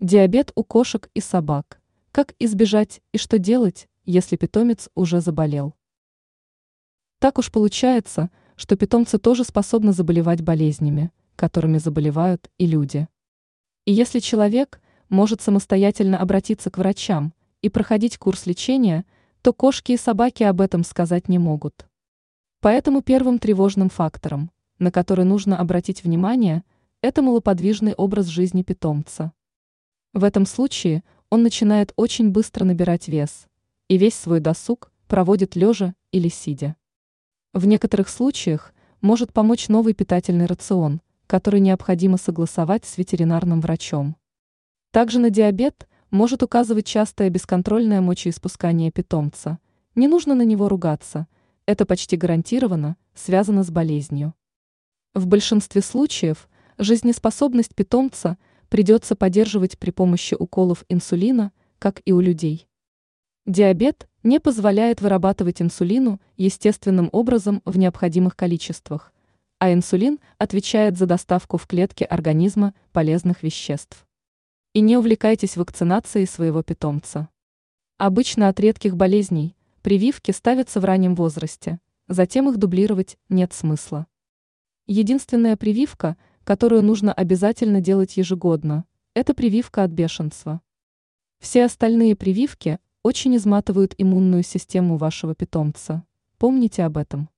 Диабет у кошек и собак. Как избежать и что делать, если питомец уже заболел? Так уж получается, что питомцы тоже способны заболевать болезнями, которыми заболевают и люди. И если человек может самостоятельно обратиться к врачам и проходить курс лечения, то кошки и собаки об этом сказать не могут. Поэтому первым тревожным фактором, на который нужно обратить внимание, это малоподвижный образ жизни питомца. В этом случае он начинает очень быстро набирать вес и весь свой досуг проводит лежа или сидя. В некоторых случаях может помочь новый питательный рацион, который необходимо согласовать с ветеринарным врачом. Также на диабет может указывать частое бесконтрольное мочеиспускание питомца. Не нужно на него ругаться, это почти гарантированно связано с болезнью. В большинстве случаев жизнеспособность питомца – придется поддерживать при помощи уколов инсулина, как и у людей. Диабет не позволяет вырабатывать инсулину естественным образом в необходимых количествах, а инсулин отвечает за доставку в клетки организма полезных веществ. И не увлекайтесь вакцинацией своего питомца. Обычно от редких болезней прививки ставятся в раннем возрасте, затем их дублировать нет смысла. Единственная прививка – которую нужно обязательно делать ежегодно, это прививка от бешенства. Все остальные прививки очень изматывают иммунную систему вашего питомца. Помните об этом.